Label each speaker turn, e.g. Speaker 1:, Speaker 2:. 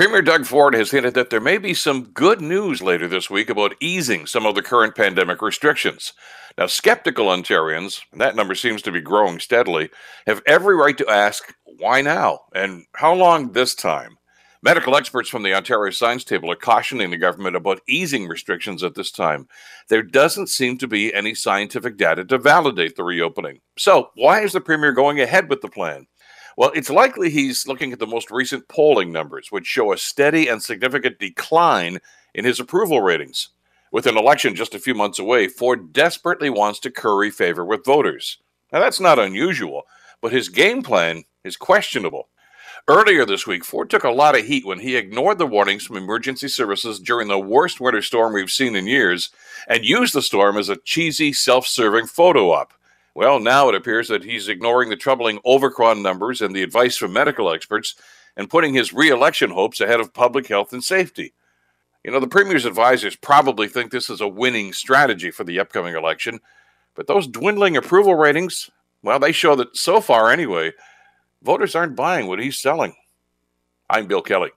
Speaker 1: Premier Doug Ford has hinted that there may be some good news later this week about easing some of the current pandemic restrictions. Now, skeptical Ontarians, and that number seems to be growing steadily, have every right to ask why now and how long this time? Medical experts from the Ontario Science Table are cautioning the government about easing restrictions at this time. There doesn't seem to be any scientific data to validate the reopening. So, why is the Premier going ahead with the plan? Well, it's likely he's looking at the most recent polling numbers, which show a steady and significant decline in his approval ratings. With an election just a few months away, Ford desperately wants to curry favor with voters. Now, that's not unusual, but his game plan is questionable. Earlier this week, Ford took a lot of heat when he ignored the warnings from emergency services during the worst winter storm we've seen in years and used the storm as a cheesy, self serving photo op. Well, now it appears that he's ignoring the troubling Omicron numbers and the advice from medical experts and putting his re election hopes ahead of public health and safety. You know, the Premier's advisors probably think this is a winning strategy for the upcoming election, but those dwindling approval ratings, well, they show that so far anyway, voters aren't buying what he's selling. I'm Bill Kelly.